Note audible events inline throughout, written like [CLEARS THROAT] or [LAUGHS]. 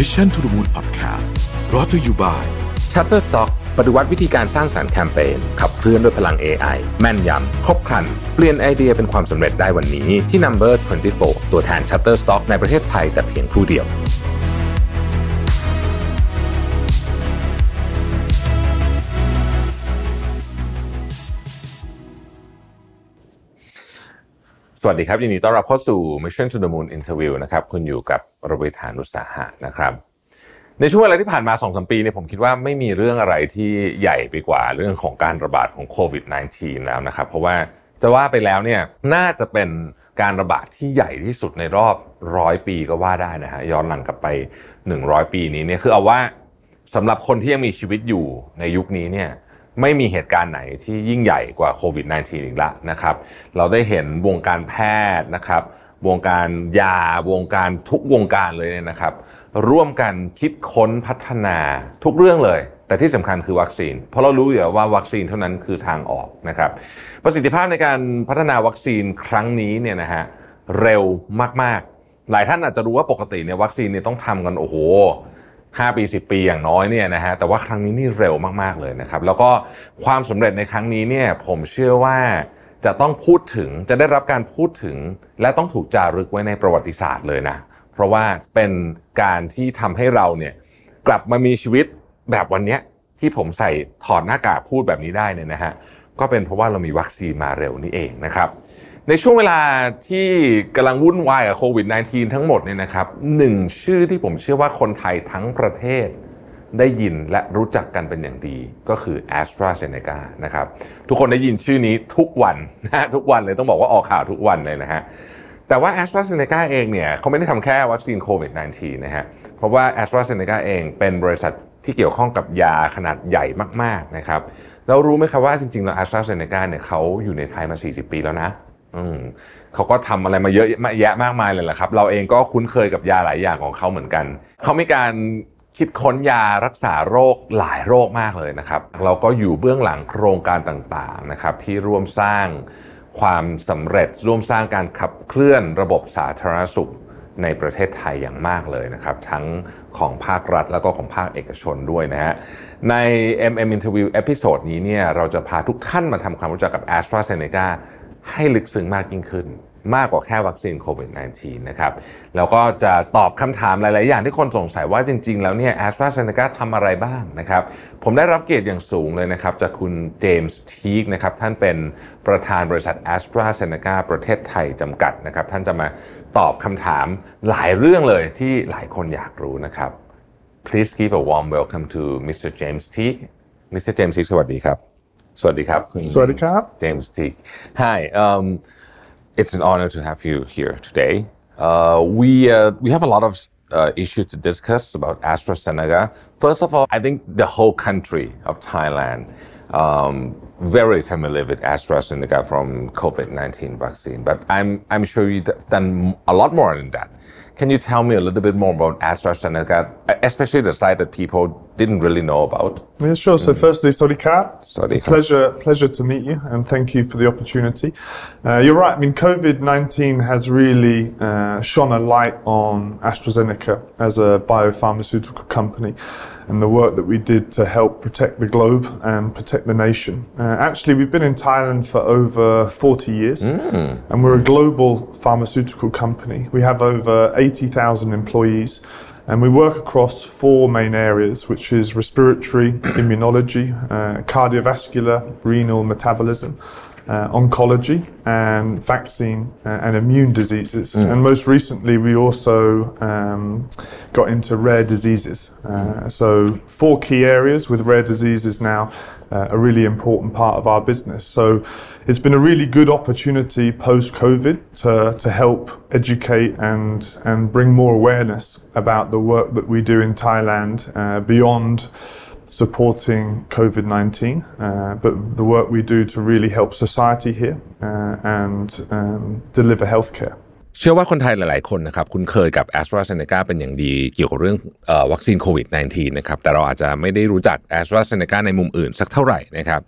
Mission to the Moon Podcast รอ t to you by Shutterstock ปฏิวัติวิธีการสร้างสารรค์แคมเปญขับเคลื่อนด้วยพลัง AI แม่นยำ ครบครัน เปลี่ยนไอเดียเป็นความสำเร็จได้วันนี้ที่ Number 24 ตัวแทน Shutterstock ในประเทศไทยแต่เพียงผู้เดียว วัสดีครับยินดีต้อนรับเข้าสู่ Mission to the Moon Interview นะครับคุณอยู่กับรวิธานุสาหะนะครับ ในช่วงเวลาที่ผ่านมา2อสปีเนี่ยผมคิดว่าไม่มีเรื่องอะไรที่ใหญ่ไปกว่าเรื่องของการระบาดของโควิด -19 แล้วนะครับ เพราะว่าจะว่าไปแล้วเนี่ยน่าจะเป็นการระบาดที่ใหญ่ที่สุดในรอบร้อยปีก็ว่าได้นะฮะย้อนหลังกลับไป 100 ปีนี้เนี่ยคือเอาว่าสำหรับคนที่ยังมีชีวิตอยู่ในยุคนี้เนี่ย ไม่มีเหตุการณ์ไหนที่ยิ่งใหญ่กว่าโควิด -19 อีกละนะครับ เราได้เห็นวงการแพทย์นะครับ วงการยา วงการทุกวงการเลยเนี่ยนะครับ ร่วมกันคิดค้นพัฒนาทุกเรื่องเลย แต่ที่สำคัญคือวัคซีน เพราะเรารู้อยู่แล้วว่าวัคซีนเท่านั้นคือทางออกนะครับ ประสิทธิภาพในการพัฒนาวัคซีนครั้งนี้เนี่ยนะฮะเร็วมากๆ หลายท่านอาจจะรู้ว่าปกติเนี่ยวัคซีนเนี่ยต้องทำกันโอ้โห 5 ปี 10 ปีอย่างน้อยเนี่ยนะฮะแต่ว่าครั้งนี้นี่เร็วมากๆเลยนะครับ แล้วก็ความสำเร็จในครั้งนี้เนี่ยผมเชื่อว่าจะต้องพูดถึงจะได้รับการพูดถึง และต้องถูกจารึกไว้ในประวัติศาสตร์เลยนะเพราะว่าเป็นการที่ทำให้เราเนี่ยกลับมามีชีวิตแบบวันนี้ที่ผมใส่ถอดหน้ากากพูดแบบนี้ได้เนี่ยนะฮะก็เป็นเพราะว่าเรามีวัคซีนมาเร็วนี่เองนะครับ ในช่วงเวลาที่กำลังวุ่นวายกับโควิด -19 ทั้งหมดเนี่ยนะครับหนึ่งชื่อที่ผมเชื่อว่าคนไทยทั้งประเทศได้ยินและรู้จักกันเป็นอย่างดีก็คือ a s t r a z เซ e c a นะครับทุกคนได้ยินชื่อนี้ทุกวันนะทุกวันเลยต้องบอกว่าออกข่าวทุกวันเลยนะฮะแต่ว่า a s t r a z เซ e c a เองเนี่ยเขาไม่ได้ทำแค่วัคซีนโควิด -19 นะฮะเพราะว่า a s t r a z เซ e c a เองเป็นบริษัทที่เกี่ยวข้องกับยาขนาดใหญ่มาก ๆ นะครับเรารู้ไหมครับว่าจริงๆแล้ว a s t r a z เซ e c a เนี่ยเขาอยู่ในไทยมา 40 ปีแล้วนะ เขาก็ทำอะไรมาเยอะแยะมากมายเลยแหละครับ เราเองก็คุ้นเคยกับยาหลายอย่างของเขาเหมือนกัน เขามีการคิดค้นยารักษาโรคหลายโรคมากเลยนะครับ เราก็อยู่เบื้องหลังโครงการต่างๆนะครับ ที่ร่วมสร้างความสำเร็จร่วมสร้างการขับเคลื่อนระบบสาธารณสุขในประเทศไทยอย่างมากเลยนะครับ ทั้งของภาครัฐแล้วก็ของภาคเอกชนด้วยนะฮะใน MM Interview เอพิโซดนี้เนี่ยเราจะพาทุกท่านมาทำความรู้จักกับ a ให้ลึกซึ้งมากยิ่งขึ้น มากกว่าแค่วัคซีนโควิด -19 นะครับ แล้วก็จะตอบคำถามหลาย ๆ อย่างที่คนสงสัยว่าจริง ๆ แล้วเนี่ยแอสตราเซเนกาทำอะไรบ้างนะครับ ผมได้รับเกียรติอย่างสูงเลยนะครับ จากคุณเจมส์ทีกนะครับ ท่านเป็นประธานบริษัทแอสตราเซเนกาประเทศไทยจำกัดนะครับ ท่านจะมาตอบคำถามหลายเรื่องเลยที่หลายคนอยากรู้นะครับ Please give a warm welcome to Mr. James Teague Mr. James Teague สวัสดีครับ สวัสดีครับคุณ สวัสดีครับ James Teague Hi um, it's an honor to have you here today. Uh, we uh, we have a lot of uh, issues to discuss about AstraZeneca. First of all, I think the whole country of Thailand um, very familiar with AstraZeneca from COVID-19 vaccine, but I'm I'm sure you've done a lot more than that. Can you tell me a little bit more about AstraZeneca, especially the side that people didn't really know about? Yeah, sure. So, firstly, Sodikat. Sawasdee krap. Pleasure, pleasure to meet you, and thank you for the opportunity. Uh, you're right. I mean, COVID 19 has really uh, shone a light on AstraZeneca as a biopharmaceutical company and the work that we did to help protect the globe and protect the nation. Uh, actually, we've been in Thailand for over 40 years, and we're a global pharmaceutical company. We have over 80,000 employees. And we work across four main areas, which is respiratory, [COUGHS] immunology, uh, cardiovascular, renal metabolism, uh, oncology, and vaccine uh, and immune diseases. And most recently, we also um, got into rare diseases. Uh, so, four key areas with rare diseases now. Uh, a really important part of our business. So it's been a really good opportunity post COVID to, to help educate and, and bring more awareness about the work that we do in Thailand uh, beyond supporting COVID 19, uh, but the work we do to really help society here uh, and um, deliver healthcare. เชื่อว่าคนไทยหลาย ๆ คนนะครับคุ้นเคยกับ a s t r a z เซ e c a เป็นอย่างดีเกี่ยวกับเรื่องออวัคซีนโควิด -19 นะครับแต่เราอาจจะไม่ได้รู้จัก a s t r a z เซ e c a ในมุมอื่นสักเท่าไหร่นะครับ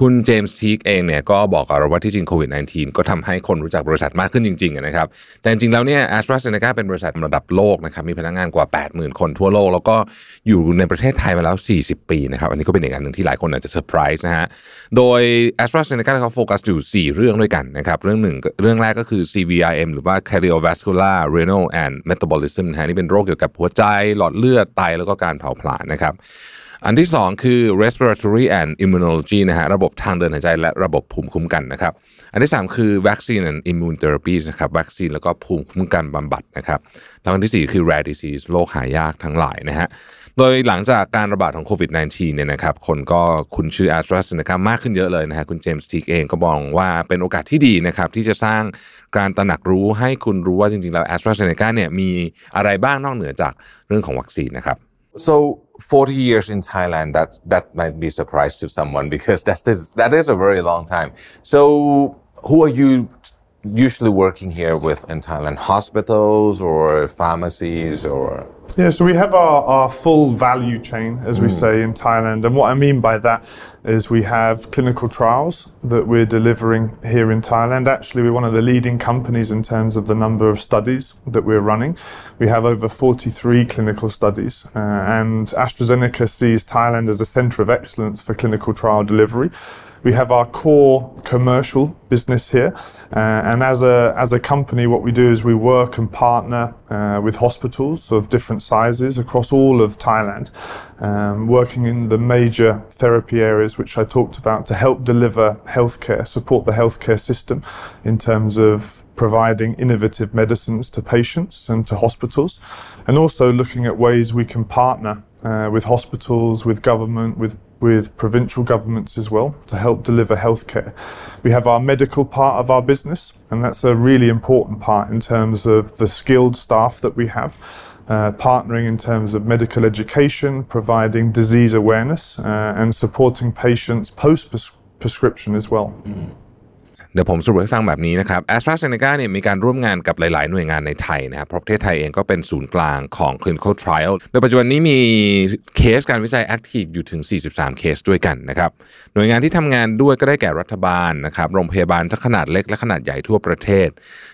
คุณเจมส์ทีกเองเนี่ยก็บอกกับเราว่าที่จริงโควิด -19 ก็ทำให้คนรู้จักบริษัทมากขึ้นจริงๆนะครับ แต่จริงๆแล้วเนี่ยแอสตราเซเนกาเป็นบริษัทระดับโลกนะครับ มีพนักงานกว่า 80,000 คนทั่วโลก แล้วก็อยู่ในประเทศไทยมาแล้ว 40 ปีนะครับ อันนี้ก็เป็นอีกอันหนึ่งที่หลายคนอาจจะเซอร์ไพรส์นะฮะ โดย a s t r a z เซ e c a เขาโฟกัสอยู่ 4 เรื่องด้วยกันนะครับ เรื่องหนึ่งเรื่องแรกก็คือ CVRM หรือว่า cardiovascular renal and metabolism นะฮะนี่เป็นโรคเกี่ยวกับหัวใจหลอดเลือดไตแล้วก็การเผาผลาญนะครับ อันที่ 2 คือ respiratory and immunology นะฮะระบบทางเดินหายใจและระบบภูมิคุ้มกันนะครับ อันที่ 3 คือ vaccine and immune therapies นะครับวัคซีนแล้วก็ภูมิคุ้มกันบำบัดนะครับแล้วอันที่ 4 คือ rare disease โรคหายากทั้งหลายนะฮะโดยหลังจากการระบาดของโควิด -19 เนี่ยนะครับ คนก็คุ้นชื่อ a s t r a z เซ e c a มากขึ้นเยอะเลยนะฮะคุณเจมส์ทีกเองก็บอกว่าเป็นโอกาสที่ดีนะครับ ที่จะสร้างการตระหนักรู้ให้คุณรู้ว่าจริงๆ แล้ว a s t r a z เซ e c a เนี่ยมีอะไรบ้างนอกเหนือจากเรื่องของวัคซีนนะครับ So 40 years in Thailand, that that might be a surprise to someone [LAUGHS] because that's that is a very long time. So who are you usually working here with in Thailand? Hospitals or pharmacies or? Yeah, so we have our, our full value chain, as we mm. say in Thailand. And what I mean by that is we have clinical trials that we're delivering here in Thailand. Actually, we're one of the leading companies in terms of the number of studies that we're running. We have over 43 clinical studies. Uh, and AstraZeneca sees Thailand as a center of excellence for clinical trial delivery. We have our core commercial business here, uh, and as a as a company, what we do is we work and partner uh, with hospitals of different sizes across all of Thailand, um, working in the major therapy areas which I talked about to help deliver healthcare, support the healthcare system in terms of providing innovative medicines to patients and to hospitals, and also looking at ways we can partner uh, with hospitals, with government, with with provincial governments as well to help deliver healthcare. We have our medical part of our business, and that's a really important part in terms of the skilled staff that we have. Uh, partnering in terms of medical education, providing disease awareness, uh, and supporting patients post prescription as well. Mm. เดี๋ยวผมสรุปให้ฟังแบบนี้นะครับแอสตราเซเนกาเนี่ยมีการร่วมงานกับหลาย ๆ หน่วยงานในไทยนะครับเพราะประเทศไทยเองก็เป็นศูนย์กลางของ clinical trial โดยปัจจุบันนี้มีเคสการวิจัย active อยู่ถึง 43 เคสด้วยกันนะครับหน่วยงานที่ทำงานด้วยก็ได้แก่รัฐบาลนะครับโรงพยาบาลทั้งขนาดเล็กและขนาดใหญ่ทั่วประเทศ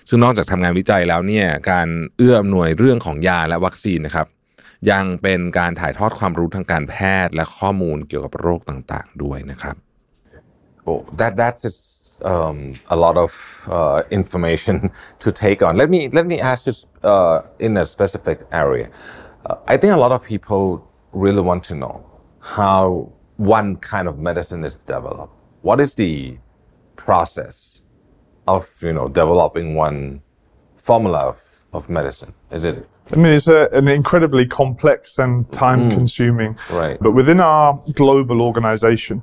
ซึ่งนอกจากทำงานวิจัยแล้วเนี่ยการเอื้ออำนวยเรื่องของยาและวัคซีนนะครับยังเป็นการถ่ายทอดความรู้ทางการแพทย์และข้อมูลเกี่ยวกับโรคต่างๆ ด้วยนะครับ Oh, that that's um, a lot of uh, information [LAUGHS] to take on. Let me let me ask just uh, in a specific area. Uh, I think a lot of people really want to know how one kind of medicine is developed. What is the process of you know developing one formula of, of medicine? Is it I mean, it's a, an incredibly complex and time consuming. Mm, right. But within our global organization,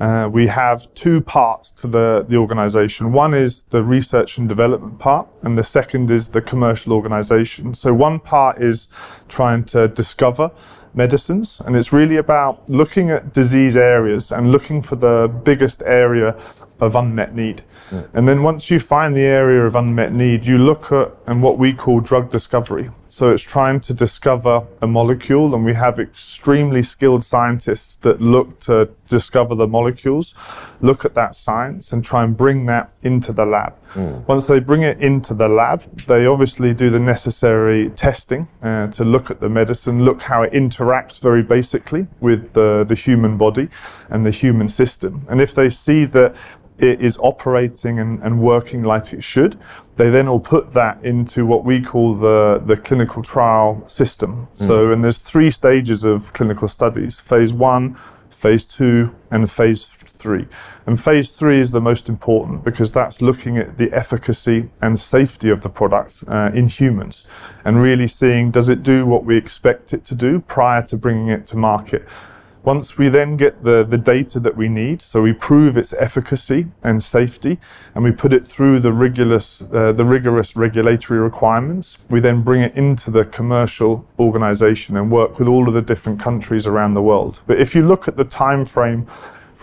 uh, we have two parts to the, the organization. One is the research and development part, and the second is the commercial organization. So one part is trying to discover medicines, and it's really about looking at disease areas and looking for the biggest area of unmet need. Mm. And then once you find the area of unmet need, you look at and what we call drug discovery. So it's trying to discover a molecule, and we have extremely skilled scientists that look to discover the molecules, look at that science, and try and bring that into the lab. Mm. Once they bring it into the lab, they obviously do the necessary testing uh, to look at the medicine, look how it interacts very basically with the, the human body and the human system. And if they see that it is operating and, and working like it should, they then all put that into what we call the, the clinical trial system. Mm. So, and there's three stages of clinical studies phase one, phase two, and phase three. And phase three is the most important because that's looking at the efficacy and safety of the product uh, in humans and really seeing does it do what we expect it to do prior to bringing it to market. Once we then get the, the data that we need, so we prove its efficacy and safety, and we put it through the rigorous, uh, the rigorous regulatory requirements, we then bring it into the commercial organization and work with all of the different countries around the world. But if you look at the time frame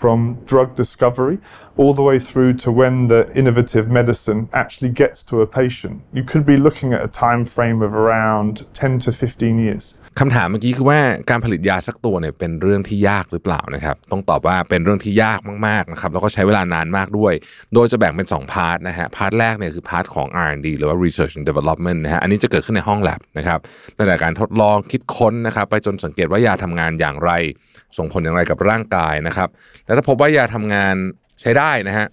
from drug discovery all the way through to when the innovative medicine actually gets to a patient. You could be looking at a time frame of around 10 to 15 years. คำถามเมื่อกี้คือว่าการผลิตยาสักตัวเนี่ยเป็นเรื่องที่ยากหรือเปล่านะครับ ต้องตอบว่าเป็นเรื่องที่ยากมากๆนะครับแล้วก็ใช้เวลานานมากด้วย โดยจะแบ่งเป็น 2 พาร์ทนะฮะพาร์ทแรกเนี่ยคือพาร์ทของ R&D หรือว่า Research and Development นะฮะอันนี้จะเกิดขึ้นในห้องแลบนะครับตั้งแต่การทดลองคิดค้นนะครับไปจนสังเกตว่ายาทำงานอย่างไร ส่งผลอย่างไรกับร่างกายนะครับและถ้าพบว่ายาทำงานใช้ได้นะฮะ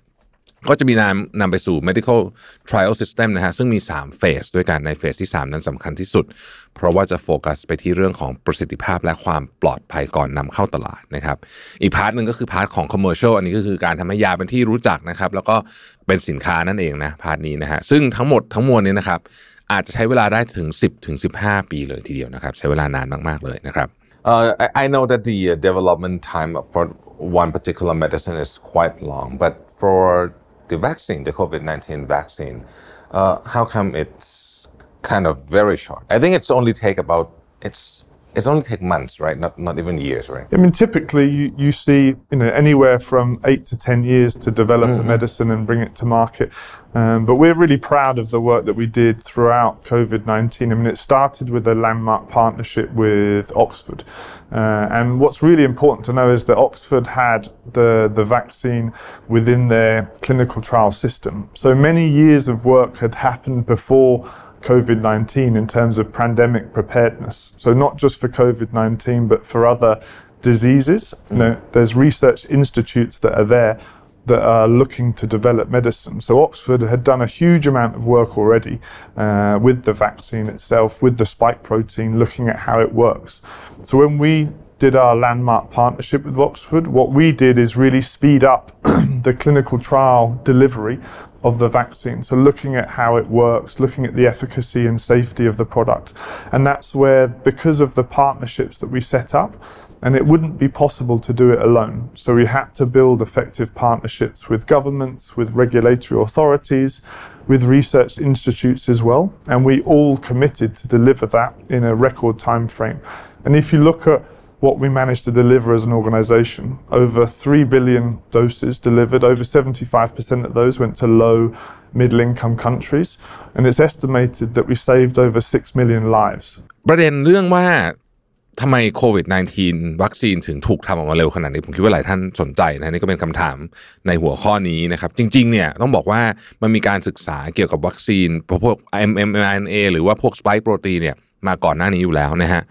ก็จะมีนำนำไปสู่ medical trial system นะฮะซึ่งมี 3 เฟสด้วยกันในเฟสที่ 3 นั้นสำคัญที่สุด เพราะว่าจะโฟกัสไปที่เรื่องของประสิทธิภาพและความปลอดภัยก่อนนำเข้าตลาดนะครับ อีกพาร์ทหนึ่งก็คือพาร์ทของ commercial อันนี้ก็คือการทำให้ยาเป็นที่รู้จักนะครับ แล้วก็เป็นสินค้านั่นเองนะพาร์ทนี้นะฮะซึ่งทั้งหมดทั้งมวลนี้นะครับอาจจะใช้เวลาได้ถึง 10ถึง15 ปีเลยทีเดียวนะครับใช้เวลานานมากๆเลยนะครับ Uh, I, I know that the uh, development time for one particular medicine is quite long, but for the vaccine, the COVID 19 vaccine, uh, how come it's kind of very short? I think it's only take about, it's it's only take months, right? Not not even years, right? I mean, typically you, you see you know anywhere from eight to ten years to develop mm-hmm. a medicine and bring it to market. Um, but we're really proud of the work that we did throughout COVID nineteen. I mean, it started with a landmark partnership with Oxford, uh, and what's really important to know is that Oxford had the the vaccine within their clinical trial system. So many years of work had happened before COVID 19 in terms of pandemic preparedness. So, not just for COVID 19, but for other diseases. Mm. You know, there's research institutes that are there that are looking to develop medicine. So Oxford had done a huge amount of work already uh, with the vaccine itself, with the spike protein, looking at how it works. So when we did our landmark partnership with Oxford, what we did is really speed up [CLEARS THROAT] the clinical trial delivery of the vaccine. So looking at how it works, looking at the efficacy and safety of the product. And that's where, because of the partnerships that we set up, and it wouldn't be possible to do it alone. So we had to build effective partnerships with governments, with regulatory authorities, with research institutes as well. And we all committed to deliver that in a record time frame. And if you look at what we managed to deliver as an organization. Over 3 billion doses delivered, over 75% of those went to low, middle income countries. And it's estimated that we saved over 6 million lives. ประเด็นเรื่องว่าทำไมโควิด -19 วัคซีนถึงถูกทำออกมาเร็วขนาดนี้ ผมคิดว่าหลายท่านสนใจนะนี่ก็เป็นคำถามในหัวข้อนี้นะครับ จริงๆเนี่ยต้องบอกว่ามันมีการศึกษาเกี่ยวกับวัคซีนพวก mRNA หรือว่าพวกสไปค์โปรตีนเนี่ย มาก่อนหน้านี้อยู่แล้วนะฮะ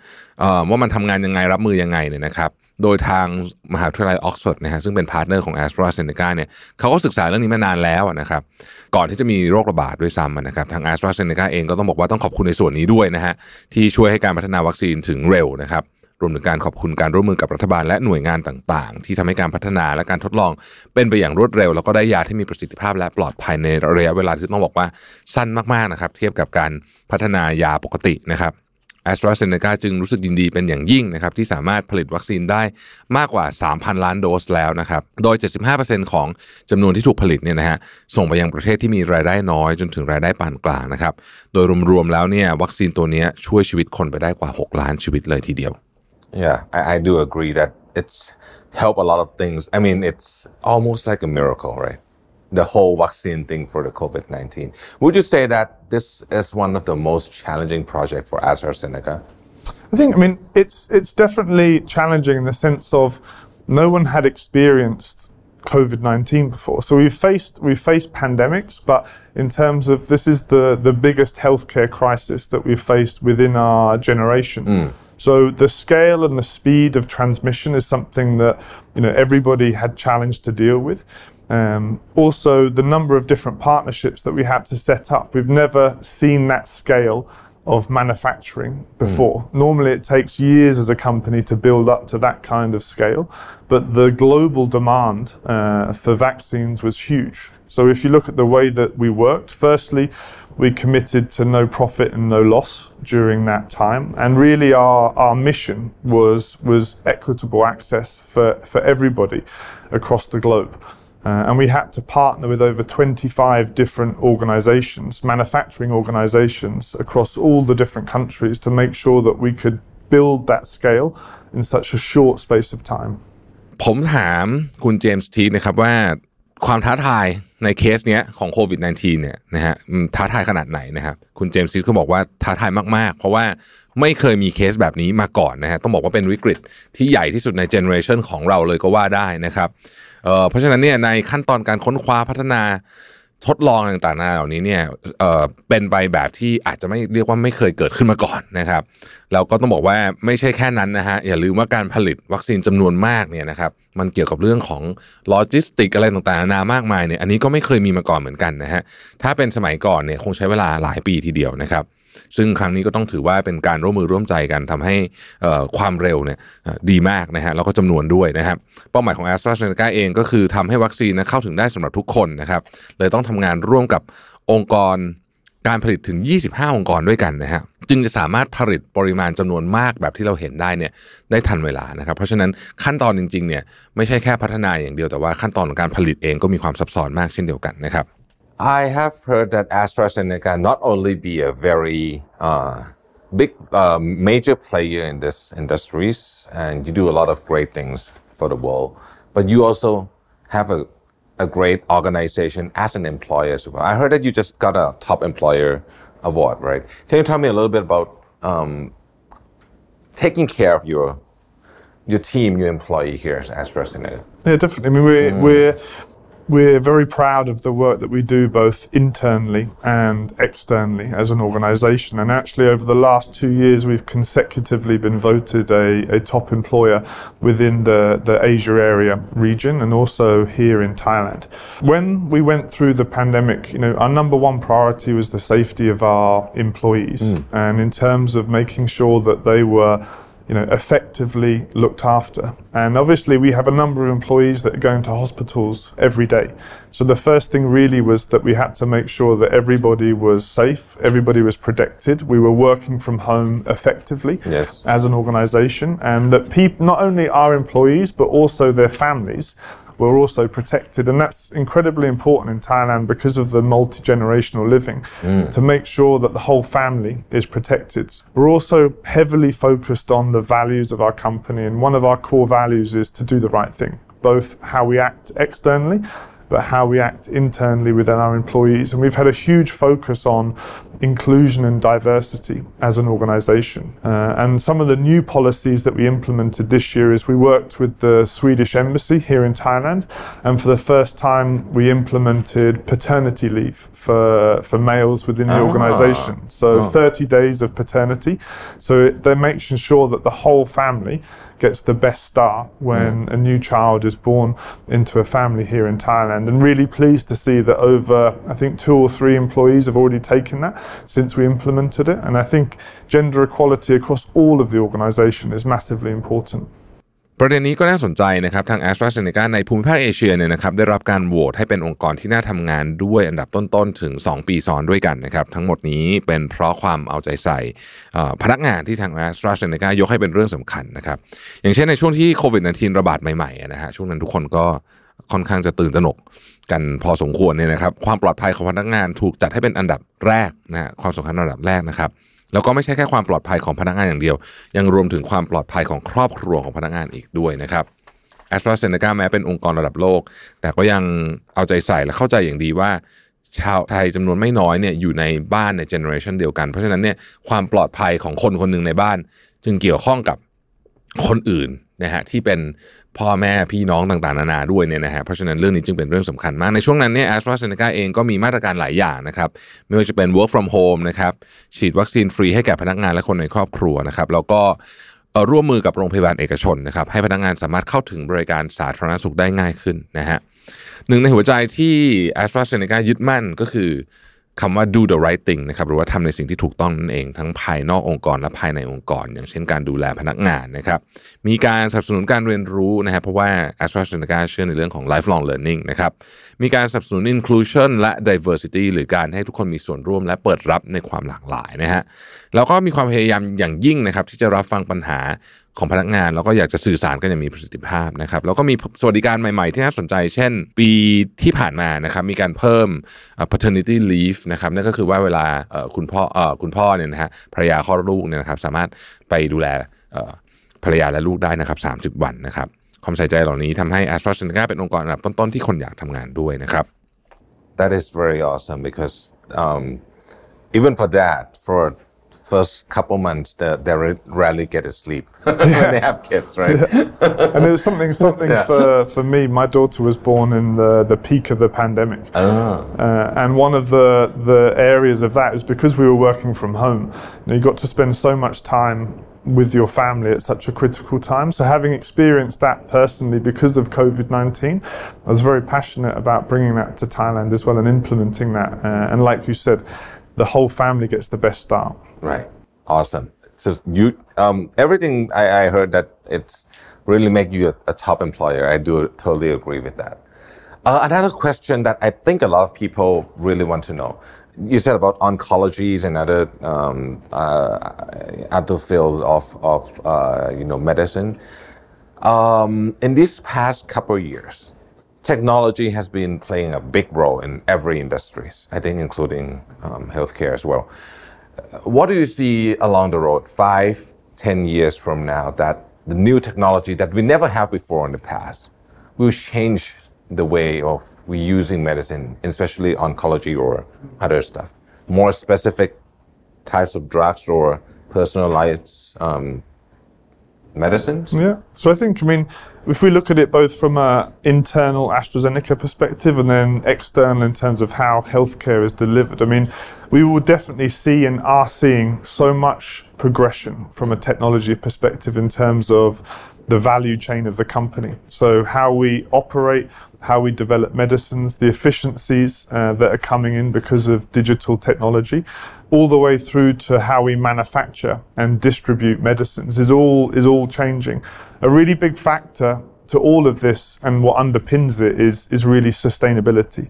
ว่ามันทำงานยังไงรับมือยังไงเนี่ยนะครับโดยทางมหาวิทยาลัยออกซฟอร์ดนะฮะซึ่งเป็นพาร์ทเนอร์ของ a s t r a z เซ e c a เนี่ยเขาก็ศึกษาเรื่องนี้มานานแล้วนะครับ ก่อนที่จะมีโรคระบาดด้วยซ้ำนะครับทาง a s t r a z เซ e c a เองก็ต้องบอกว่าต้องขอบคุณในส่วนนี้ด้วยนะฮะที่ช่วยให้การพัฒนาวัคซีนถึงเร็วนะครับรวมถึงการขอบคุณการร่วมมือกับรัฐบาลและหน่วยงานต่างๆ ที่ทำให้การพัฒนาและการทดลองเป็นไปอย่างรวดเร็ว แล้วก็ได้ยาที่มีประสิทธิภาพและปลอดภัยในระยะเวลาที่ต้องบอกว่าสั้นมากๆนะครับเทียบกับการพัฒนายาปกตินะครับ แอสตราเซเนกาจึงรู้สึกยินดีเป็นอย่างยิ่งนะครับที่สามารถผลิตวัคซีนได้มากกว่า 3,000 ล้านโดสแล้วนะครับโดย 75%ของจำนวนที่ถูกผลิตเนี่ยนะฮะส่งไปยังประเทศที่มีรายได้น้อยจนถึงรายได้ปานกลางนะครับโดยรวมๆแล้วเนี่ยวัคซีนตัวนี้ช่วยชีวิตคนไปได้กว่า 6 ล้านชีวิตเลยทีเดียว Yeah I, I do agree that it's help a lot of things I mean it's almost like a miracle right the whole vaccine thing for the COVID 19. Would you say that this is one of the most challenging projects for AstraZeneca? I think, I mean, it's, it's definitely challenging in the sense of no one had experienced COVID nineteen before. So we've faced we've faced pandemics, but in terms of this is the the biggest healthcare crisis that we've faced within our generation. Mm. So the scale and the speed of transmission is something that you know everybody had challenged to deal with. Um, also, the number of different partnerships that we had to set up. We've never seen that scale of manufacturing before. Mm. Normally, it takes years as a company to build up to that kind of scale, but the global demand uh, for vaccines was huge. So, if you look at the way that we worked, firstly, we committed to no profit and no loss during that time, and really our, our mission was was equitable access for, for everybody across the globe. Uh, and we had to partner with over 25 different organizations, manufacturing organizations across all the different countries to make sure that we could build that scale in such a short space of time. ผมถามคุณเจมส์ทีนะครับว่า ความท้าทายในเคสเนี้ยของโควิด -19 เนี่ยนะฮะท้าทายขนาดไหนนะครับคุณเจมส์ซีก็บอกว่าท้าทายมาก ๆ เพราะว่าไม่เคยมีเคสแบบนี้มาก่อนนะฮะต้องบอกว่าเป็นวิกฤตที่ใหญ่ที่สุดในเจเนอเรชันของเราเลยก็ว่าได้นะครับเเพราะฉะนั้นเนี่ยในขั้นตอนการค้นคว้าพัฒนา ทดลองต่างๆนาเหล่านี้เนี่ยเออเป็นไปแบบที่อาจจะไม่เรียกว่าไม่เคยเกิดขึ้นมาก่อนนะครับแล้วก็ต้องบอกว่าไม่ใช่แค่นั้นนะฮะอย่าลืมว่าการผลิตวัคซีนจำนวนมากเนี่ยนะครับมันเกี่ยวกับเรื่องของโลจิสติกอะไรต่างๆนานามากมายเนี่ยอันนี้ก็ไม่เคยมีมาก่อนเหมือนกันนะฮะถ้าเป็นสมัยก่อนเนี่ยคงใช้เวลาหลายปีทีเดียวนะครับ ซึ่งครั้งนี้ก็ต้องถือว่าเป็นการร่วมมือร่วมใจกันทำให้ความเร็วเนี่ยดีมากนะฮะแล้วก็จำนวนด้วยนะครับเป้าหมายของ a s t r a z เซ e c a เองก็คือทำให้วัคซีนเข้าถึงได้สำหรับทุกคนนะครับเลยต้องทำงานร่วมกับองค์กรการผลิตถึง 25 องค์กรด้วยกันนะฮะจึงจะสามารถผลิตปริมาณจำนวนมากแบบที่เราเห็นได้เนี่ยได้ทันเวลานะครับ เพราะฉะนั้นขั้นตอนจริงๆเนี่ยไม่ใช่แค่พัฒนาอย่างเดียวแต่ว่าขั้นตอนของการผลิตเองก็มีความซับซ้อนมากเช่นเดียวกันนะครับ I have heard that AstraZeneca not only be a very uh, big uh, major player in this industries and you do a lot of great things for the world, but you also have a, a great organization as an employer as well. I heard that you just got a top employer award, right? Can you tell me a little bit about um, taking care of your your team, your employee here at AstraZeneca? Yeah, definitely. I mean, we're, mm. we're we're very proud of the work that we do both internally and externally as an organisation. And actually, over the last two years, we've consecutively been voted a, a top employer within the, the Asia area region and also here in Thailand. When we went through the pandemic, you know, our number one priority was the safety of our employees. Mm. And in terms of making sure that they were you know, effectively looked after. And obviously, we have a number of employees that are going to hospitals every day. So the first thing really was that we had to make sure that everybody was safe, everybody was protected. We were working from home effectively yes. as an organization, and that people, not only our employees, but also their families, were also protected. And that's incredibly important in Thailand because of the multi generational living mm. to make sure that the whole family is protected. We're also heavily focused on the values of our company. And one of our core values is to do the right thing, both how we act externally but how we act internally within our employees. And we've had a huge focus on inclusion and diversity as an organization. Uh, and some of the new policies that we implemented this year is we worked with the Swedish embassy here in Thailand, and for the first time we implemented paternity leave for for males within the ah. organization. So oh. 30 days of paternity. So it, they're making sure that the whole family gets the best start when mm. a new child is born into a family here in Thailand. And really pleased to see that over, I think, two or three employees have already taken that since we implemented it. And I think gender equality across all of the organisation is massively important. ประเด็นนี้ก็น่าสนใจนะครับทาง a s t r a z เซ e c a ในภูมิภาคเอเชียเนี่ยนะครับได้รับการโหวตให้เป็นองค์กรที่น่าทำงานด้วยอันดับต้นๆ ถึง 2 ปีซ้อนด้วยกันนะครับทั้งหมดนี้เป็นเพราะความเอาใจใส่พนักงานที่ทาง a s t r a z เซ e c a ยกให้เป็นเรื่องสำคัญนะครับอย่างเช่นในช่วงที่โควิด -19 ระบาดใหม่ๆนะฮะช่วงนั้นทุกคนก็ ค่อนข้างจะตื่นตระหนกกันพอสมควรเนี่ยนะครับ ความปลอดภัยของพนักงานถูกจัดให้เป็นอันดับแรกนะฮะความสำคัญอันดับแรกนะครับ แล้วก็ไม่ใช่แค่ความปลอดภัยของพนักงานอย่างเดียว ยังรวมถึงความปลอดภัยของครอบครัวของพนักงานอีกด้วยนะครับแอสตราเซเนกาแม้เป็นองค์กรระดับโลก แต่ก็ยังเอาใจใส่และเข้าใจอย่างดีว่า ชาวไทยจำนวนไม่น้อยเนี่ยอยู่ในบ้านในเจเนอเรชันเดียวกัน เพราะฉะนั้นเนี่ยความปลอดภัยของคนคนหนึ่งในบ้าน จึงเกี่ยวข้องกับคนอื่น นะฮะที่เป็นพ่อแม่พี่น้องต่างๆ นานาด้วยเนี่ยนะฮะเพราะฉะนั้นเรื่องนี้จึงเป็นเรื่องสำคัญมาก ในช่วงนั้นเนี่ยแอสตราเซเนกาเองก็มีมาตรการหลายอย่างนะครับ ไม่ว่าจะเป็น work from home นะครับฉีดวัคซีนฟรีให้แก่พนักงานและคนในครอบครัวนะครับ แล้วก็ร่วมมือกับโรงพยาบาลเอกชนนะครับ ให้พนักงานสามารถเข้าถึงบริการสาธารณสุขได้ง่ายขึ้นนะฮะหนึ่งในหัวใจที่ a s t r a z เซ e c a ยึดมั่นก็คือ คำว่า do the right thing นะครับหรือว่าทำในสิ่งที่ถูกต้องนั่นเองทั้งภายนอกองค์กรและภายในองค์กร อย่างเช่นการดูแลพนักงานนะครับมีการสนับสนุนการเรียนรู้นะครับเพราะว่า AstraZeneca เชื่อในเรื่องของ lifelong learning นะครับมีการสนับสนุน inclusion และ diversity หรือการให้ทุกคนมีส่วนร่วมและเปิดรับในความหลากหลายนะฮะแล้วก็มีความพยายามอย่างยิ่งนะครับที่จะรับฟังปัญหา ของพนักงาน แล้วก็อยากจะสื่อสารกันอย่างมีประสิทธิภาพนะครับแล้วก็มีสวัสดิการใหม่ๆ ที่น่าสนใจ เช่น ปีที่ผ่านมานะครับมีการเพิ่ม paternity leave นะครับนั่นก็คือว่าเวลาคุณพ่อคุณพ่อเนี่ยนะฮะภรรยาคลอดลูกเนี่ยนะครับสามารถไปดูแลภรรยาและลูกได้นะครับ30 วันนะครับความใส่ใจเหล่านี้ทำให้ AstraZeneca เป็นองค์กรอันดับต้นๆที่คนอยากทำงานด้วยนะครับ That is very awesome because um, even for that, for first couple months, they, they rarely get to sleep [LAUGHS] when they have kids, right? and it was something [LAUGHS] something for, for me. My daughter was born in the, the peak of the pandemic, uh, and one of the the areas of that is because we were working from home. You, know, you got to spend so much time with your family at such a critical time. So having experienced that personally because of COVID nineteen, I was very passionate about bringing that to Thailand as well and implementing that. Uh, and like you said, the whole family gets the best start. Right. Awesome. So you, um, everything I, I heard that it's really make you a, a top employer. I do totally agree with that. Uh, another question that I think a lot of people really want to know. You said about oncologies and other um, uh, other field of of uh, you know medicine. Um, in these past couple of years, technology has been playing a big role in every industry. I think, including um, healthcare as well what do you see along the road five, ten years from now that the new technology that we never have before in the past will change the way of we using medicine, especially oncology or other stuff? More specific types of drugs or personalized um, medicines? Yeah. So I think, I mean, if we look at it both from a internal AstraZeneca perspective and then external in terms of how healthcare is delivered, I mean, we will definitely see and are seeing so much progression from a technology perspective in terms of the value chain of the company. So how we operate, how we develop medicines, the efficiencies uh, that are coming in because of digital technology, all the way through to how we manufacture and distribute medicines is all is all changing. A really big factor to all of this and what underpins it is is really sustainability.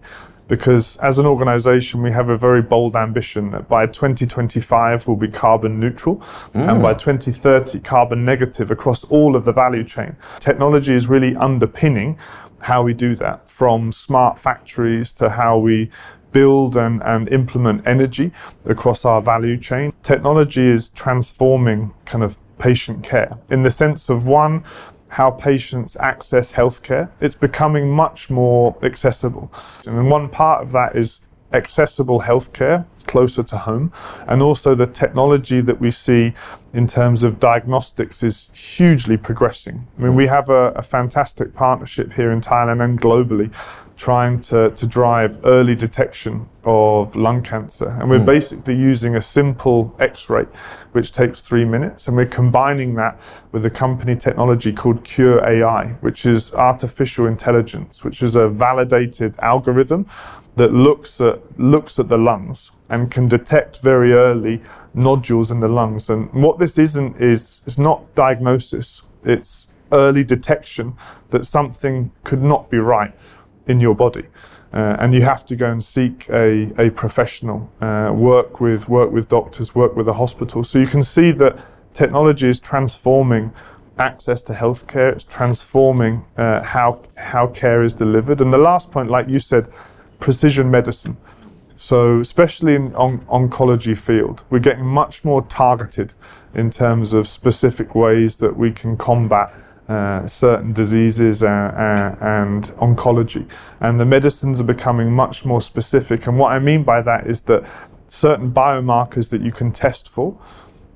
Because as an organization, we have a very bold ambition that by 2025 we'll be carbon neutral and by mm. 2030 carbon negative across all of the value chain. Technology is really underpinning how we do that from smart factories to how we build and, and implement energy across our value chain. Technology is transforming kind of patient care in the sense of one, how patients access healthcare. It's becoming much more accessible. And one part of that is accessible healthcare closer to home. And also the technology that we see in terms of diagnostics is hugely progressing. I mean, we have a, a fantastic partnership here in Thailand and globally trying to, to drive early detection of lung cancer. And we're hmm. basically using a simple x ray, which takes three minutes. And we're combining that with a company technology called Qure.ai, which is artificial intelligence, which is a validated algorithm that looks at, looks at the lungs and can detect very early nodules in the lungs. And what this isn't is, is not diagnosis, it's early detection that something could not be right in your body. Uh, and you have to go and seek a, a professional, uh, work with work with doctors, work with a hospital. So you can see that technology is transforming access to healthcare. It's transforming uh, how how care is delivered. And the last point, like you said, precision medicine. So especially in on- oncology field, we're getting much more targeted in terms of specific ways that we can combat uh, certain diseases uh, uh, and oncology. And the medicines are becoming much more specific. And what I mean by that is that certain biomarkers that you can test for,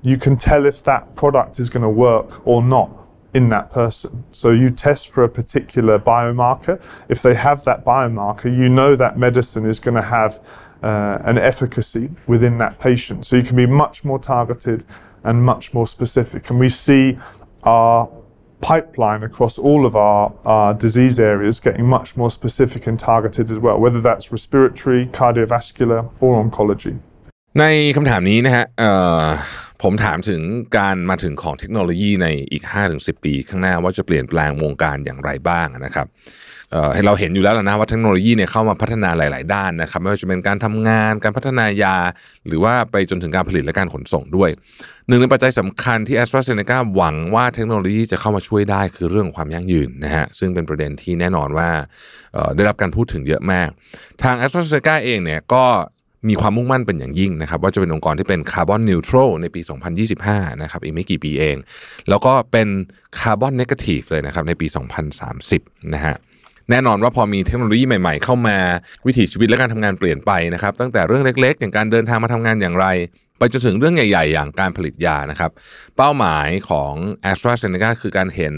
you can tell if that product is going to work or not in that person. So you test for a particular biomarker. If they have that biomarker, you know that medicine is going to have uh, an efficacy within that patient. So you can be much more targeted and much more specific. And we see our pipeline across all of our, our disease areas getting much more specific and targeted as well, whether that's respiratory, cardiovascular, or oncology. ในคำถามนี้นะฮะเอ่อผมถามถึงการมาถึงของเทคโนโลยีในอีก 5-10 ปีข้างหน้าว่าจะเปลี่ยนแปลงวงการอย่างไรบ้างนะครับ เราเห็นอยู่แล้วนะว่าเทคโนโลยีเนี่ยเข้ามาพัฒนาหลาย ๆ ด้านนะครับไม่ว่าจะเป็นการทำงานการพัฒนายา หรือว่าไปจนถึงการผลิตและการขนส่งด้วย หนึ่งในปัจจัยสำคัญที่ a s t r a z e ซ e c a หวังว่าเทคโนโลยีจะเข้ามาช่วยได้คือเรื่องของความยั่งยืนนะฮะซึ่งเป็นประเด็นที่แน่นอนว่าได้รับการพูดถึงเยอะมาก ทาง a s t r a z e ซ e c a เองเนี่ยก็มีความมุ่งมั่นเป็นอย่างยิ่งนะครับว่าจะเป็นองค์กรที่เป็นคาร์บอนนิวทรัลในปี 2025 นะครับอีกไม่กี่ปีเอง แล้วก็เป็นคาร์บอนเนกาทีฟเลยนะครับในปี 2030 นะฮะ แน่นอนว่าพอมีเทคโนโลยีใหม่ๆ เข้ามาวิถีชีวิตและการทำงานเปลี่ยนไปนะครับ ตั้งแต่เรื่องเล็กๆ อย่างการเดินทางมาทำงานอย่างไร ไปจนถึงเรื่องใหญ่ ๆ อย่างการผลิตยานะครับ เป้าหมายของ a s t r a z เซ e c a คือการเห็น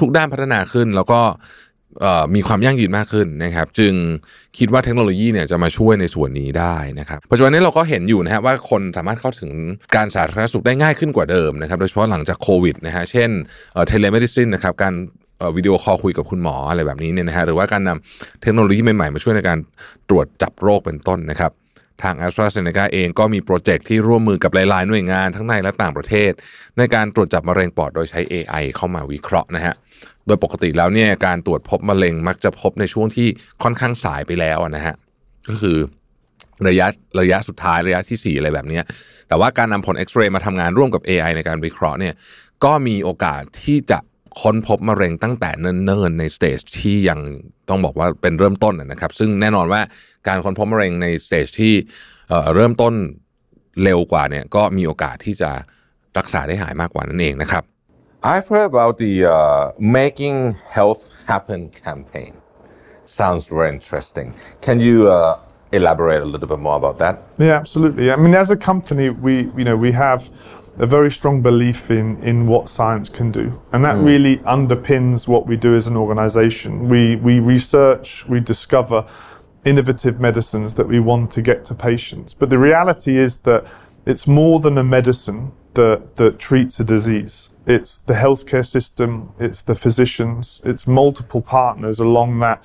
ทุกๆ ด้านพัฒนาขึ้น แล้วก็มีความยั่งยืนมากขึ้นนะครับ จึงคิดว่าเทคโนโลยีเนี่ยจะมาช่วยในส่วนนี้ได้นะครับปัจจุบันนี้เราก็เห็นอยู่นะฮะว่าคนสามารถเข้าถึงการสาธารณสุขได้ง่ายขึ้นกว่าเดิมนะครับ โดยเฉพาะหลังจากโควิดนะฮะเช่นเทเลเมดิซินนะครับการ วิดีโอคอลคุยกับคุณหมออะไรแบบนี้เนี่ยนะฮะหรือว่าการนำเทคโนโลยีใหม่ๆ มาช่วยในการตรวจจับโรคเป็นต้นนะครับ ทาง a s t r a z เซ e c a เองก็มีโปรเจกต์ที่ร่วมมือกับหลายๆ หน่วยงานทั้งในและต่างประเทศ ในการตรวจจับมะเร็งปอดโดยใช้ AI เข้ามาวิเคราะห์นะฮะโดยปกติแล้วเนี่ยการตรวจพบมะเร็งมักจะพบในช่วงที่ค่อนข้างสายไปแล้วนะฮะก็คือระยะระยะสุดท้ายระยะที่ 4 อะไรแบบนี้ แต่ว่าการนำผลเอ็กซเรย์มาทำงานร่วมกับ AI ในการวิเคราะห์เนี่ยก็มีโอกาสที่จะ ค้นพบมะเร็งตั้งแต่เนิ่นๆในสเตจที่ยังต้องบอกว่าเป็นเริ่มต้นนะครับ ซึ่งแน่นอนว่าการค้นพบมะเร็งในสเตจที่เริ่มต้นเร็วกว่าเนี่ยก็มีโอกาสที่จะรักษาได้หายมากกว่านั่นเองนะครับ I've heard about the uh, Making Health Happen campaign. Sounds very interesting. Can you uh, elaborate a little bit more about that? Yeah, absolutely. I mean, as a company, we you know we have a very strong belief in, in what science can do. And that mm. really underpins what we do as an organization. We, we research, we discover innovative medicines that we want to get to patients. But the reality is that it's more than a medicine that, that treats a disease. It's the healthcare system, it's the physicians, it's multiple partners along that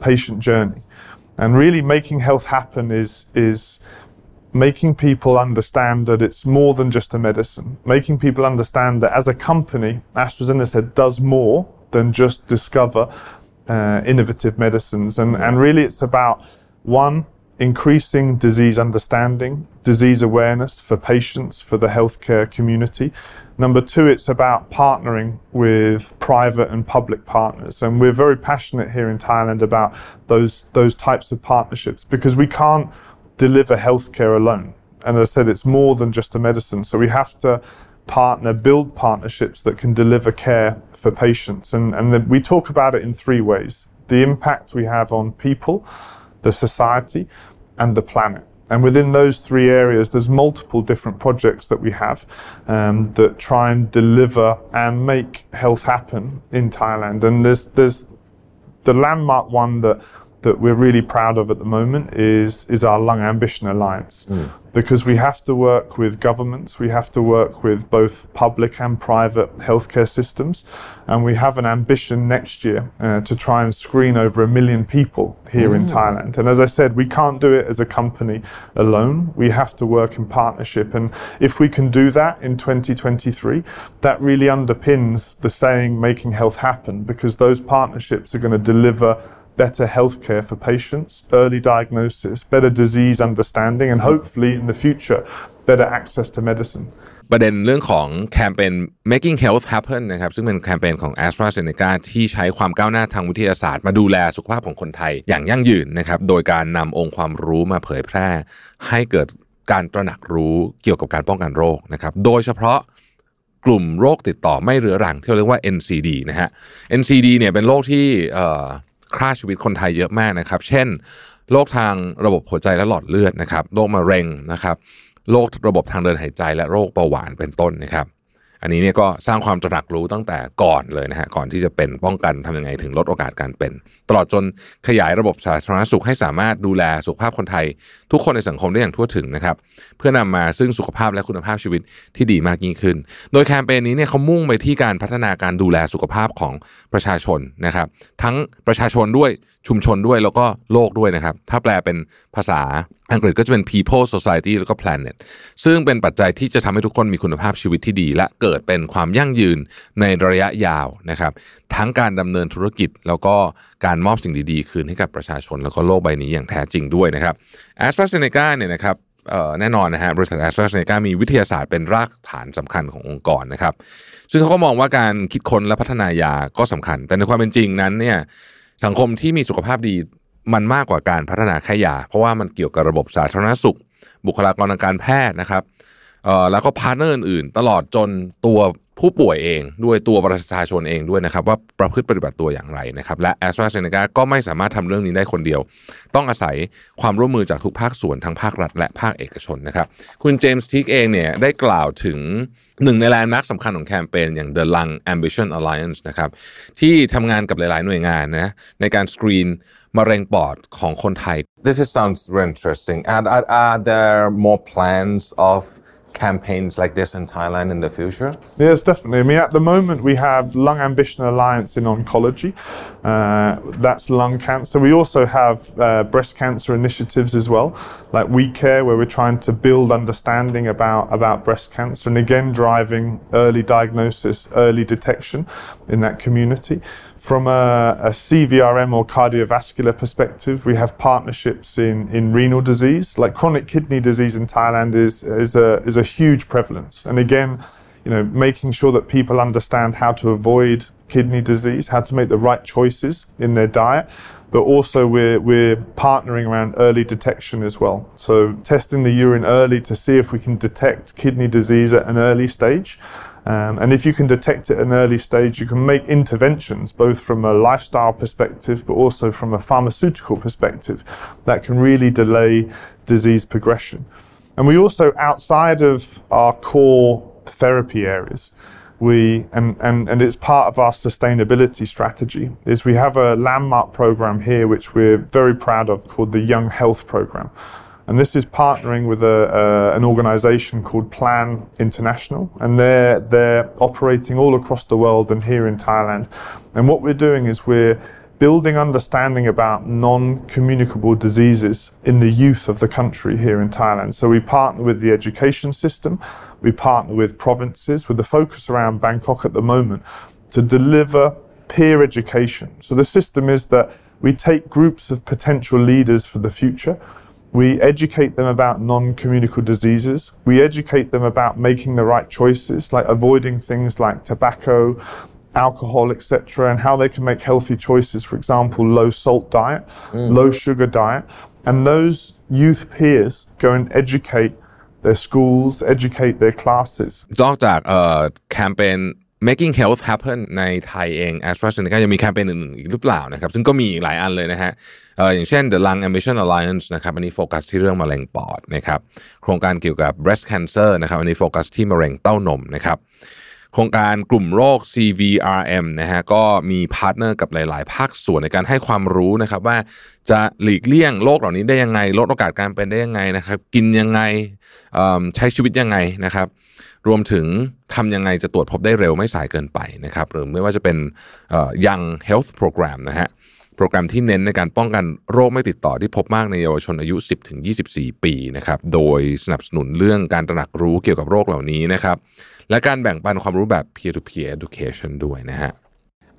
patient journey. And really making health happen is, is making people understand that it's more than just a medicine, making people understand that as a company, AstraZeneca does more than just discover uh, innovative medicines. And, and really, it's about one, increasing disease understanding, disease awareness for patients, for the healthcare community. Number two, it's about partnering with private and public partners. And we're very passionate here in Thailand about those, those types of partnerships because we can't deliver healthcare alone. And as I said, it's more than just a medicine. So we have to partner, build partnerships that can deliver care for patients. And, and we talk about it in three ways the impact we have on people, the society, and the planet. And within those three areas, there's multiple different projects that we have um, that try and deliver and make health happen in Thailand. And there's, there's the landmark one that that we're really proud of at the moment is is our Lung Ambition Alliance, mm. because we have to work with governments, we have to work with both public and private healthcare systems, and we have an ambition next year uh, to try and screen over a million people here mm. in Thailand. And as I said, we can't do it as a company alone. We have to work in partnership, and if we can do that in 2023, that really underpins the saying "making health happen," because those partnerships are going to deliver better healthcare for patients, early diagnosis, better disease understanding, and hopefully in the future, better access to medicine. ประเด็นเรื่องของแคมเปญ making health happen นะครับซึ่งเป็นแคมเปญของ a s t r a z เซ e c a ที่ใช้ความก้าวหน้าทางวิทยาศาสตร์ มาดูแลสุขภาพของคนไทยอย่างยั่งยืนนะครับโดยการนำองค์ความรู้มาเผยแพร่ ให้เกิดการตระหนักรู้เกี่ยวกับการป้องกันโรคนะครับโดยเฉพาะกลุ่มโรคติดต่อไม่เรื้อรังที่เรียกว่า NCD นะฮะ NCD เนี่ยเป็นโรคที่ ฆ่าชีวิตคนไทยเยอะมากนะครับ เช่น โรคทางระบบหัวใจและหลอดเลือดนะครับ โรคมะเร็งนะครับ โรคระบบทางเดินหายใจและโรคเบาหวานเป็นต้นนะครับ อันนี้เนี่ยก็สร้างความตระหนักรู้ตั้งแต่ก่อนเลยนะฮะก่อนที่จะเป็นป้องกันทำยังไงถึงลดโอกาสการเป็น ตลอดจนขยายระบบสาธารณสุขให้สามารถดูแลสุขภาพคนไทย ทุกคนในสังคมได้อย่างทั่วถึงนะครับเพื่อนำมาซึ่งสุขภาพและคุณภาพชีวิตที่ดีมากยิ่งขึ้น โดยแคมเปญนี้เนี่ยเขามุ่งไปที่การพัฒนาการดูแลสุขภาพของประชาชนนะครับ ทั้งประชาชนด้วยชุมชนด้วยแล้วก็โลกด้วยนะครับ ถ้าแปลเป็นภาษา อังกฤษก็จะเป็น people society แล้วก็ planet ซึ่งเป็นปัจจัยที่จะทำให้ทุกคนมีคุณภาพชีวิตที่ดี และเกิดเป็นความยั่งยืนในระยะยาวนะครับ ทั้งการดำเนินธุรกิจแล้วก็การมอบสิ่งดีๆ คืนให้กับประชาชน แล้วก็โลกใบนี้อย่างแท้จริงด้วยนะครับ a s t r a z เซ e c a เนี่ยนะครับแน่นอนนะฮะบริษัท a s t r a z เซ e c a มีวิทยาศาสตร์เป็นรากฐานสำคัญขององค์กรนะครับ ซึ่งเขาก็มองว่าการคิดค้นและพัฒนายาก็สำคัญ แต่ในความเป็นจริงนั้นเนี่ยสังคมที่มีสุขภาพดี มันมากกว่าการพัฒนาแค่ยา เพราะว่ามันเกี่ยวกับระบบสาธารณสุข บุคลากรทางการแพทย์นะครับแล้วก็พาร์ทเนอร์อื่นๆตลอดจนตัวผู้ป่วยเองด้วยตัวประชาชนเองด้วยนะครับ ว่าประพฤติปฏิบัติตัวอย่างไรนะครับ และ a s t r a z เซ e c a ก็ไม่สามารถทำเรื่องนี้ได้คนเดียว ต้องอาศัยความร่วมมือจากทุกภาคส่วนทั้งภาครัฐและภาคเอกชนนะครับ คุณเจมส์ทิกเองเนี่ยได้กล่าวถึงหนึ่งในแลนด์มาร์คสำคัญของแคมเปญอย่าง The Lung Ambition Alliance นะครับที่ทำงานกับหลาย ๆ หน่วยงานนะในการสกรีน มะเร็งปอดของคนไทย This is, sounds very interesting. And are, are there more plans of campaigns like this in Thailand in the future? Yes, definitely. I mean, at the moment, we have Lung Ambition Alliance in oncology. Uh, that's lung cancer. We also have uh, breast cancer initiatives as well, like We Care, where we're trying to build understanding about, about breast cancer and again driving early diagnosis, early detection in that community. From a, a, CVRM or cardiovascular perspective, we have partnerships in, in renal disease. Like chronic kidney disease in Thailand is, is, a, is a huge prevalence. And again, you know, making sure that people understand how to avoid kidney disease, how to make the right choices in their diet, but also we're, we're partnering around early detection as well. So testing the urine early to see if we can detect kidney disease at an early stage um, and if you can detect it at an early stage, you can make interventions both from a lifestyle perspective, but also from a pharmaceutical perspective that can really delay disease progression. And we also, outside of our core therapy areas, we and, and, and it's part of our sustainability strategy is we have a landmark program here which we're very proud of called the Young Health Program. And this is partnering with a, an organization called Plan International. And they're, they're operating all across the world and here in Thailand. And what we're doing is we're building understanding about non-communicable diseases in the youth of the country here in Thailand. So we partner with the education system, we partner with provinces with the focus around Bangkok at the moment to deliver peer education. So the system is that we take groups of potential leaders for the future we educate them about non communicable diseases. We educate them about making the right choices, like avoiding things like tobacco, alcohol, etc., and how they can make healthy choices, for example, low salt diet, mm. low sugar diet. And those youth peers go and educate their schools, educate their classes. Dr. Uh, campaign making health happen ในไทยเอง AstraZeneca ยังมีแคมเปญอื่นๆอีกหรือเปล่านะครับ ซึ่งก็มีหลายอันเลยนะฮะอย่างเช่น The Lung Ambition Alliance นะครับ อันนี้โฟกัสที่เรื่องมะเร็งปอดนะครับ โครงการเกี่ยวกับ breast cancer นะครับ อันนี้โฟกัสที่มะเร็งเต้านมนะครับ โครงการกลุ่มโรค CVRM นะฮะ ก็มีพาร์ทเนอร์กับหลาย ๆ ภาคส่วนในการให้ความรู้นะครับว่าจะหลีกเลี่ยงโรคเหล่านี้ได้ยังไง ลดโอกาสการเป็นได้ยังไงนะครับ กินยังไงใช้ชีวิตยังไงนะครับ รวมถึงทำยังไงจะตรวจพบได้เร็วไม่สายเกินไปนะครับหรือไม่ว่าจะเป็นยัง health program นะฮะโปรแกรมที่เน้นในการป้องกันโรคไม่ติดต่อที่พบมากในเยาวชนอายุ 10-24 ปีนะครับโดยสนับสนุนเรื่องการตระหนักรู้เกี่ยวกับโรคเหล่านี้นะครับและการแบ่งปันความรู้แบบ peer to peer education ด้วยนะฮะ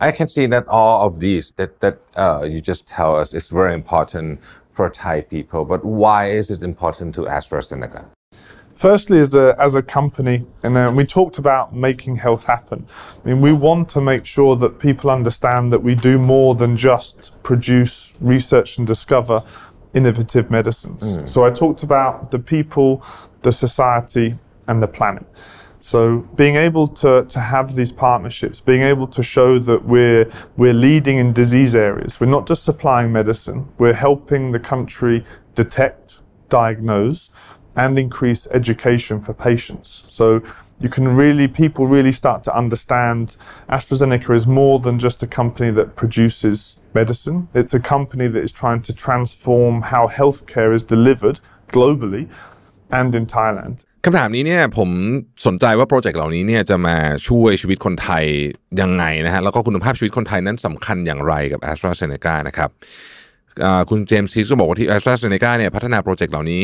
I can see that all of these that that uh, you just tell us is very important for Thai people. But why is it important to AstraZeneca? Firstly, as a, as a company, and uh, we talked about making health happen. I mean, we want to make sure that people understand that we do more than just produce, research, and discover innovative medicines. Mm. So I talked about the people, the society, and the planet. So being able to, to have these partnerships, being able to show that we're we're leading in disease areas. We're not just supplying medicine, we're helping the country detect, diagnose, and increase education for patients. So you can really, people really start to understand AstraZeneca is more than just a company that produces medicine. It's a company that is trying to transform how healthcare is delivered globally and in Thailand. คำถามนี้เนี่ยผมสนใจว่าโปรเจกต์เหล่านี้เนี่ยจะมาช่วยชีวิตคนไทยยังไงนะฮะแล้วก็คุณภาพชีวิตคนไทยนั้นสำคัญอย่างไรกับ a s t r a z เซ e c a นะครับคุณเจมส์ซีก็บอกว่าที่ a s t r a z เซ e c a เนี่ยพัฒนาโปรเจกต์เหล่านี้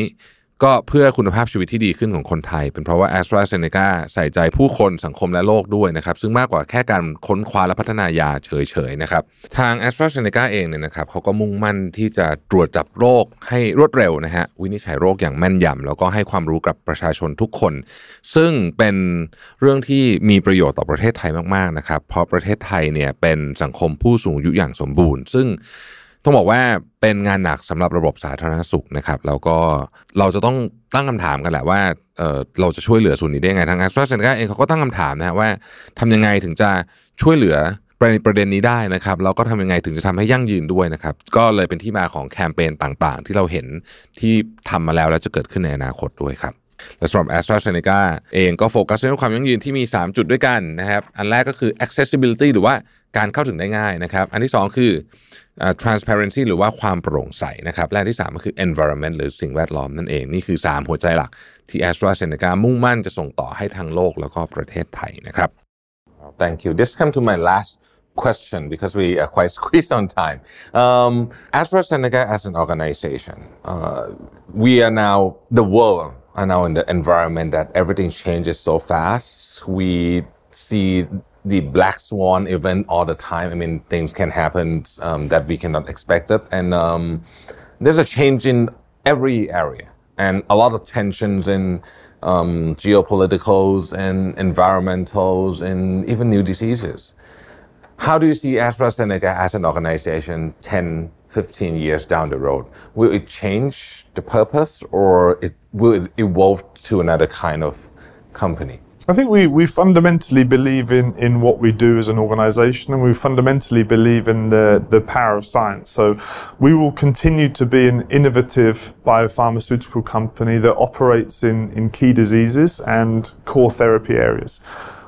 ก็เพื่อคุณภาพชีวิตที่ดีขึ้นของคนไทย เป็นเพราะว่า a s t r a z เซ e c a ใส่ใจผู้คนสังคมและโลกด้วยนะครับ ซึ่งมากกว่าแค่การค้นคว้าและพัฒนายาเฉยๆนะครับ ทาง a s t r a z เซ e c a เองเนี่ยนะครับเขาก็มุ่งมั่นที่จะตรวจจับโรคให้รวดเร็วนะฮะวินิจฉัยโรคอย่างแม่นยำแล้วก็ให้ความรู้กับประชาชนทุกคน ซึ่งเป็นเรื่องที่มีประโยชน์ต่อประเทศไทยมากๆนะครับเพราะประเทศไทยเนี่ยเป็นสังคมผู้สูงอายุอย่างสมบูรณ์ ซึ่ง ต้องบอกว่าเป็นงานหนักสำหรับระบบสาธารณสุขนะครับแล้วก็เราจะต้องตั้งคำถามกันแหละว่าเออเราจะช่วยเหลือส่วนนี้ได้ยังไงทางแอสตราเซเนกาเองเขาก็ตั้งคำถามนะว่าทำยังไงถึงจะช่วยเหลือประประเด็นนี้ได้นะครับแล้วก็ทำยังไงถึงจะทำให้ยั่งยืนด้วยนะครับ ก็เลยเป็นที่มาของแคมเปญต่างๆ ที่เราเห็นที่ทำมาแล้วแล้วจะเกิดขึ้นในอนาคตด้วยครับและสำหรับ a s t r a z เซ e c a เองก็โฟกัสเรื่องความยั่งยืนที่มี 3 จุดด้วยกันนะครับ อันแรกก็คือ accessibility หรือว่าการเข้าถึงได้ง่ายนะครับ อันที่ 2 คือ transparency หรือว่าความโปร่งใสนะครับและที่ 3 ก็คือ environment หรือสิ่งแวดล้อมนั่นเอง นี่คือ 3 หัวใจหลักที่ a s t r a z เซ e c a มุ่งมั่นจะส่งต่อให้ทั้งโลกแล้วก็ประเทศไทยนะครับ Thank you. This come to my last question because we are quite squeezed on time. Um, AstraZeneca as an organization, uh, we are now the world are now in the environment that everything changes so fast. We see the black swan event all the time. I mean, things can happen um, that we cannot expect it, and um, there's a change in every area, and a lot of tensions in um, geopoliticals and environmentals, and even new diseases. How do you see AstraZeneca as an organization 10, 15 years down the road? Will it change the purpose or it will it evolve to another kind of company? I think we, we fundamentally believe in, in what we do as an organization and we fundamentally believe in the, the power of science. So we will continue to be an innovative biopharmaceutical company that operates in, in key diseases and core therapy areas.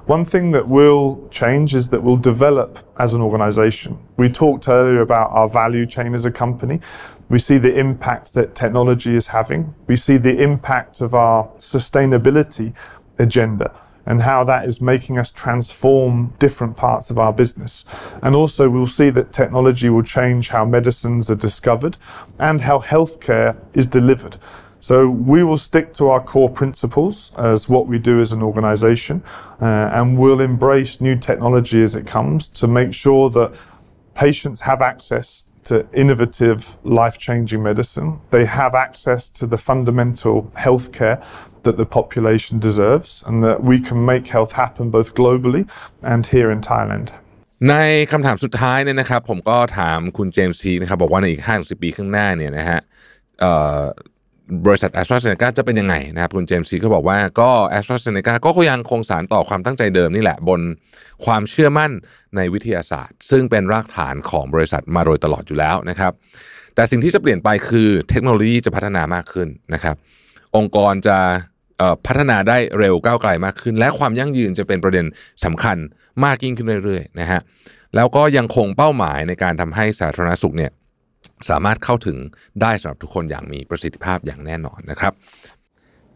One thing that will change is that we'll develop as an organization. We talked earlier about our value chain as a company. We see the impact that technology is having. We see the impact of our sustainability agenda and how that is making us transform different parts of our business. And also, we'll see that technology will change how medicines are discovered and how healthcare is delivered. So we will stick to our core principles as what we do as an organization, uh, and we'll embrace new technology as it comes to make sure that patients have access to innovative, life changing medicine. They have access to the fundamental healthcare that the population deserves, and that we can make health happen both globally and here in Thailand. ในคำถามสุดท้ายเนี่ยนะครับ ผมก็ถามคุณเจมส์ทีนะครับบอกว่าในอีก5 10ปีข้างหน้าเนี่ยนะฮะบริษัทแอสตราเซเนกาจะเป็นยังไงนะครับคุณเจมส์ซีก็บอกว่าก็แอสตราเซเนกาก็ยังคงสารต่อความตั้งใจเดิมนี่แหละ บนความเชื่อมั่นในวิทยาศาสตร์ ซึ่งเป็นรากฐานของบริษัทมาโดยตลอดอยู่แล้วนะครับ แต่สิ่งที่จะเปลี่ยนไปคือเทคโนโลยีจะพัฒนามากขึ้นนะครับ องค์กรจะพัฒนาได้เร็วก้าวไกลมากขึ้น และความยั่งยืนจะเป็นประเด็นสำคัญมากยิ่งขึ้นเรื่อยๆนะฮะแล้วก็ยังคงเป้าหมายในการทำให้สาธารณสุขเนี่ยสามารถเข้าถึงได้สำหรับทุกคนอย่างมีประสิทธิภาพอย่างแน่นอนนะครับ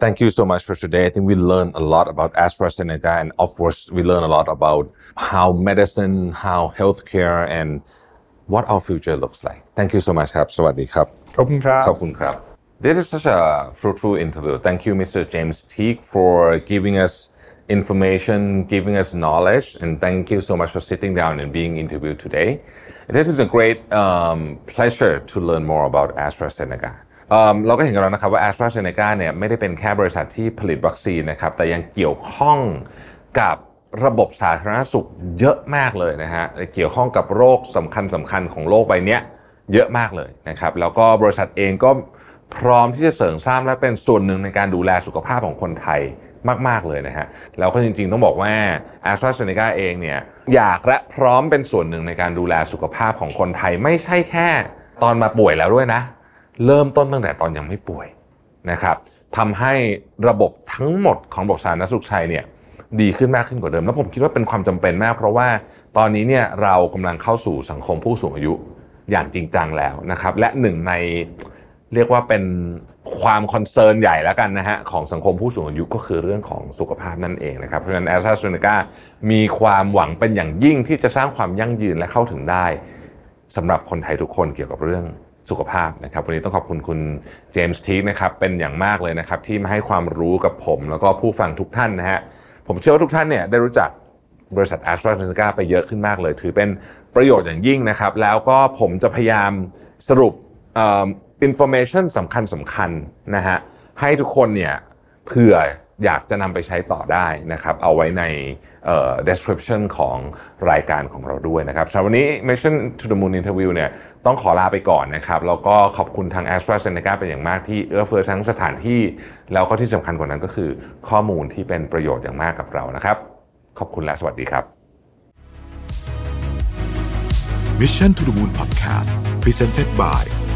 Thank you so much for today. I think we learned a lot about AstraZeneca and of course we learned a lot about how medicine, how healthcare and what our future looks like. Thank you so much ครับ สวัสดีครับ ขอบคุณครับ ขอบคุณครับ This is such a fruitful interview. Thank you, Mr. James Teague, for giving us information, giving us knowledge, and thank you so much for sitting down and being interviewed today. This is a great um, pleasure to learn more about AstraZeneca. เราก็เห็นกันแล้วนะครับว่า AstraZeneca เนี่ยไม่ได้เป็นแค่บริษัทที่ผลิตวัคซีนนะครับ แต่ยังเกี่ยวข้องกับระบบสาธารณสุขเยอะมากเลยนะฮะ เกี่ยวข้องกับโรคสำคัญสำคัญของโลกใบนี้เยอะมากเลยนะครับ แล้วก็บริษัทเองก็ พร้อมที่จะเสริมสร้างและเป็นส่วนหนึ่งในการดูแลสุขภาพของคนไทยมาก ๆ เลยนะฮะ แล้วก็จริง ๆ ต้องบอกว่า a s t r a z เซ e c a เองเนี่ยอยากและพร้อมเป็นส่วนหนึ่งในการดูแลสุขภาพของคนไทยไม่ใช่แค่ตอนมาป่วยแล้วด้วยนะ เริ่มต้นตั้งแต่ตอนยังไม่ป่วยนะครับทำให้ระบบทั้งหมดของระบบสาธารณสุขไทยเนี่ยดีขึ้นมากขึ้นกว่าเดิม แล้วผมคิดว่าเป็นความจำเป็นมาก เพราะว่าตอนนี้เนี่ยเรากำลังเข้าสู่สังคมผู้สูงอายุอย่างจริงจังแล้วนะครับ และหนึ่งใน เรียกว่าเป็นความคอนเซิร์นใหญ่แล้วกันนะฮะของสังคมผู้สูงอายุก็คือเรื่องของสุขภาพนั่นเองนะครับ เพราะฉะนั้นแอสตราเซเนกามีความหวังเป็นอย่างยิ่งที่จะสร้างความยั่งยืนและเข้าถึงได้สำหรับคนไทยทุกคนเกี่ยวกับเรื่องสุขภาพนะครับ วันนี้ต้องขอบคุณคุณเจมส์ทีนะครับเป็นอย่างมากเลยนะครับ ที่มาให้ความรู้กับผม แล้วก็ผู้ฟังทุกท่านนะฮะผมเชื่อว่าทุกท่านเนี่ยได้รู้จักบริษัทแอสตราเซเนกาไปเยอะขึ้นมากเลย ถือเป็นประโยชน์อย่างยิ่งนะครับ แล้วก็ผมจะพยายามสรุป อินโฟเมชันสำคัญสำคัญนะฮะให้ทุกคนเนี่ยเผื่ออยากจะนำไปใช้ต่อได้นะครับ เอาไว้ใน description ของรายการของเราด้วยนะครับสำหรับวันนี้ Mission to the Moon Interview เนี่ยต้องขอลาไปก่อนนะครับ แล้วก็ขอบคุณทาง a s t r a z เซ e c a เป็นอย่างมากที่เอื้อเฟื้อทั้งสถานที่ แล้วก็ที่สำคัญกว่านั้นก็คือข้อมูลที่เป็นประโยชน์อย่างมากกับเรานะครับ ขอบคุณและสวัสดีครับ Mission to the Moon Podcast Presented by